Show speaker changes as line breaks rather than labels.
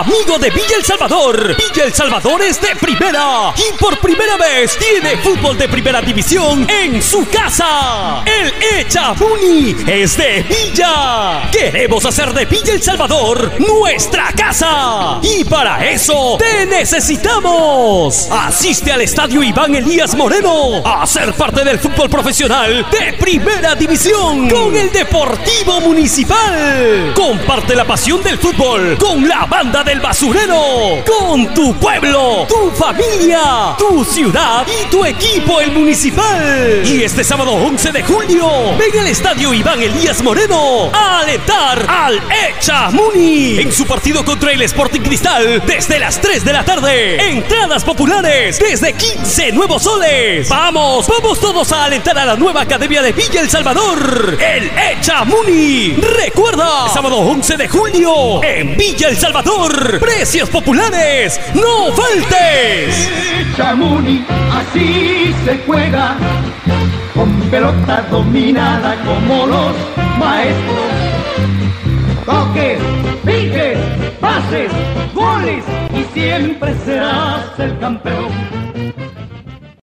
amigo de Villa El Salvador. Villa El Salvador es de primera y por primera vez tiene fútbol de primera división en su casa. El Echabuni es de Villa. Queremos hacer de Villa El Salvador nuestra casa. Y para eso te necesitamos. Asiste al estadio Iván Elías Moreno a ser parte del fútbol profesional de primera división con el Deportivo Municipal. Comparte la pasión del fútbol con la banda del basurero, con tu pueblo, tu familia, tu ciudad y tu equipo el municipal. Y este sábado 11 de julio, ven al estadio Iván Elías Moreno a alentar al Echa Muni en su partido contra el Sporting Cristal desde las 3 de la tarde. Entradas populares desde 15 nuevos soles. Vamos, vamos todos a alentar a la nueva Academia de Villa El Salvador, el Echa Muni. Recuerda, sábado 11 de julio en Villa El Salvador. Precios populares, no faltes.
Chamuni, así se juega, pelota dominada como los maestros. Toques, piques, pases, goles y siempre serás el campeón.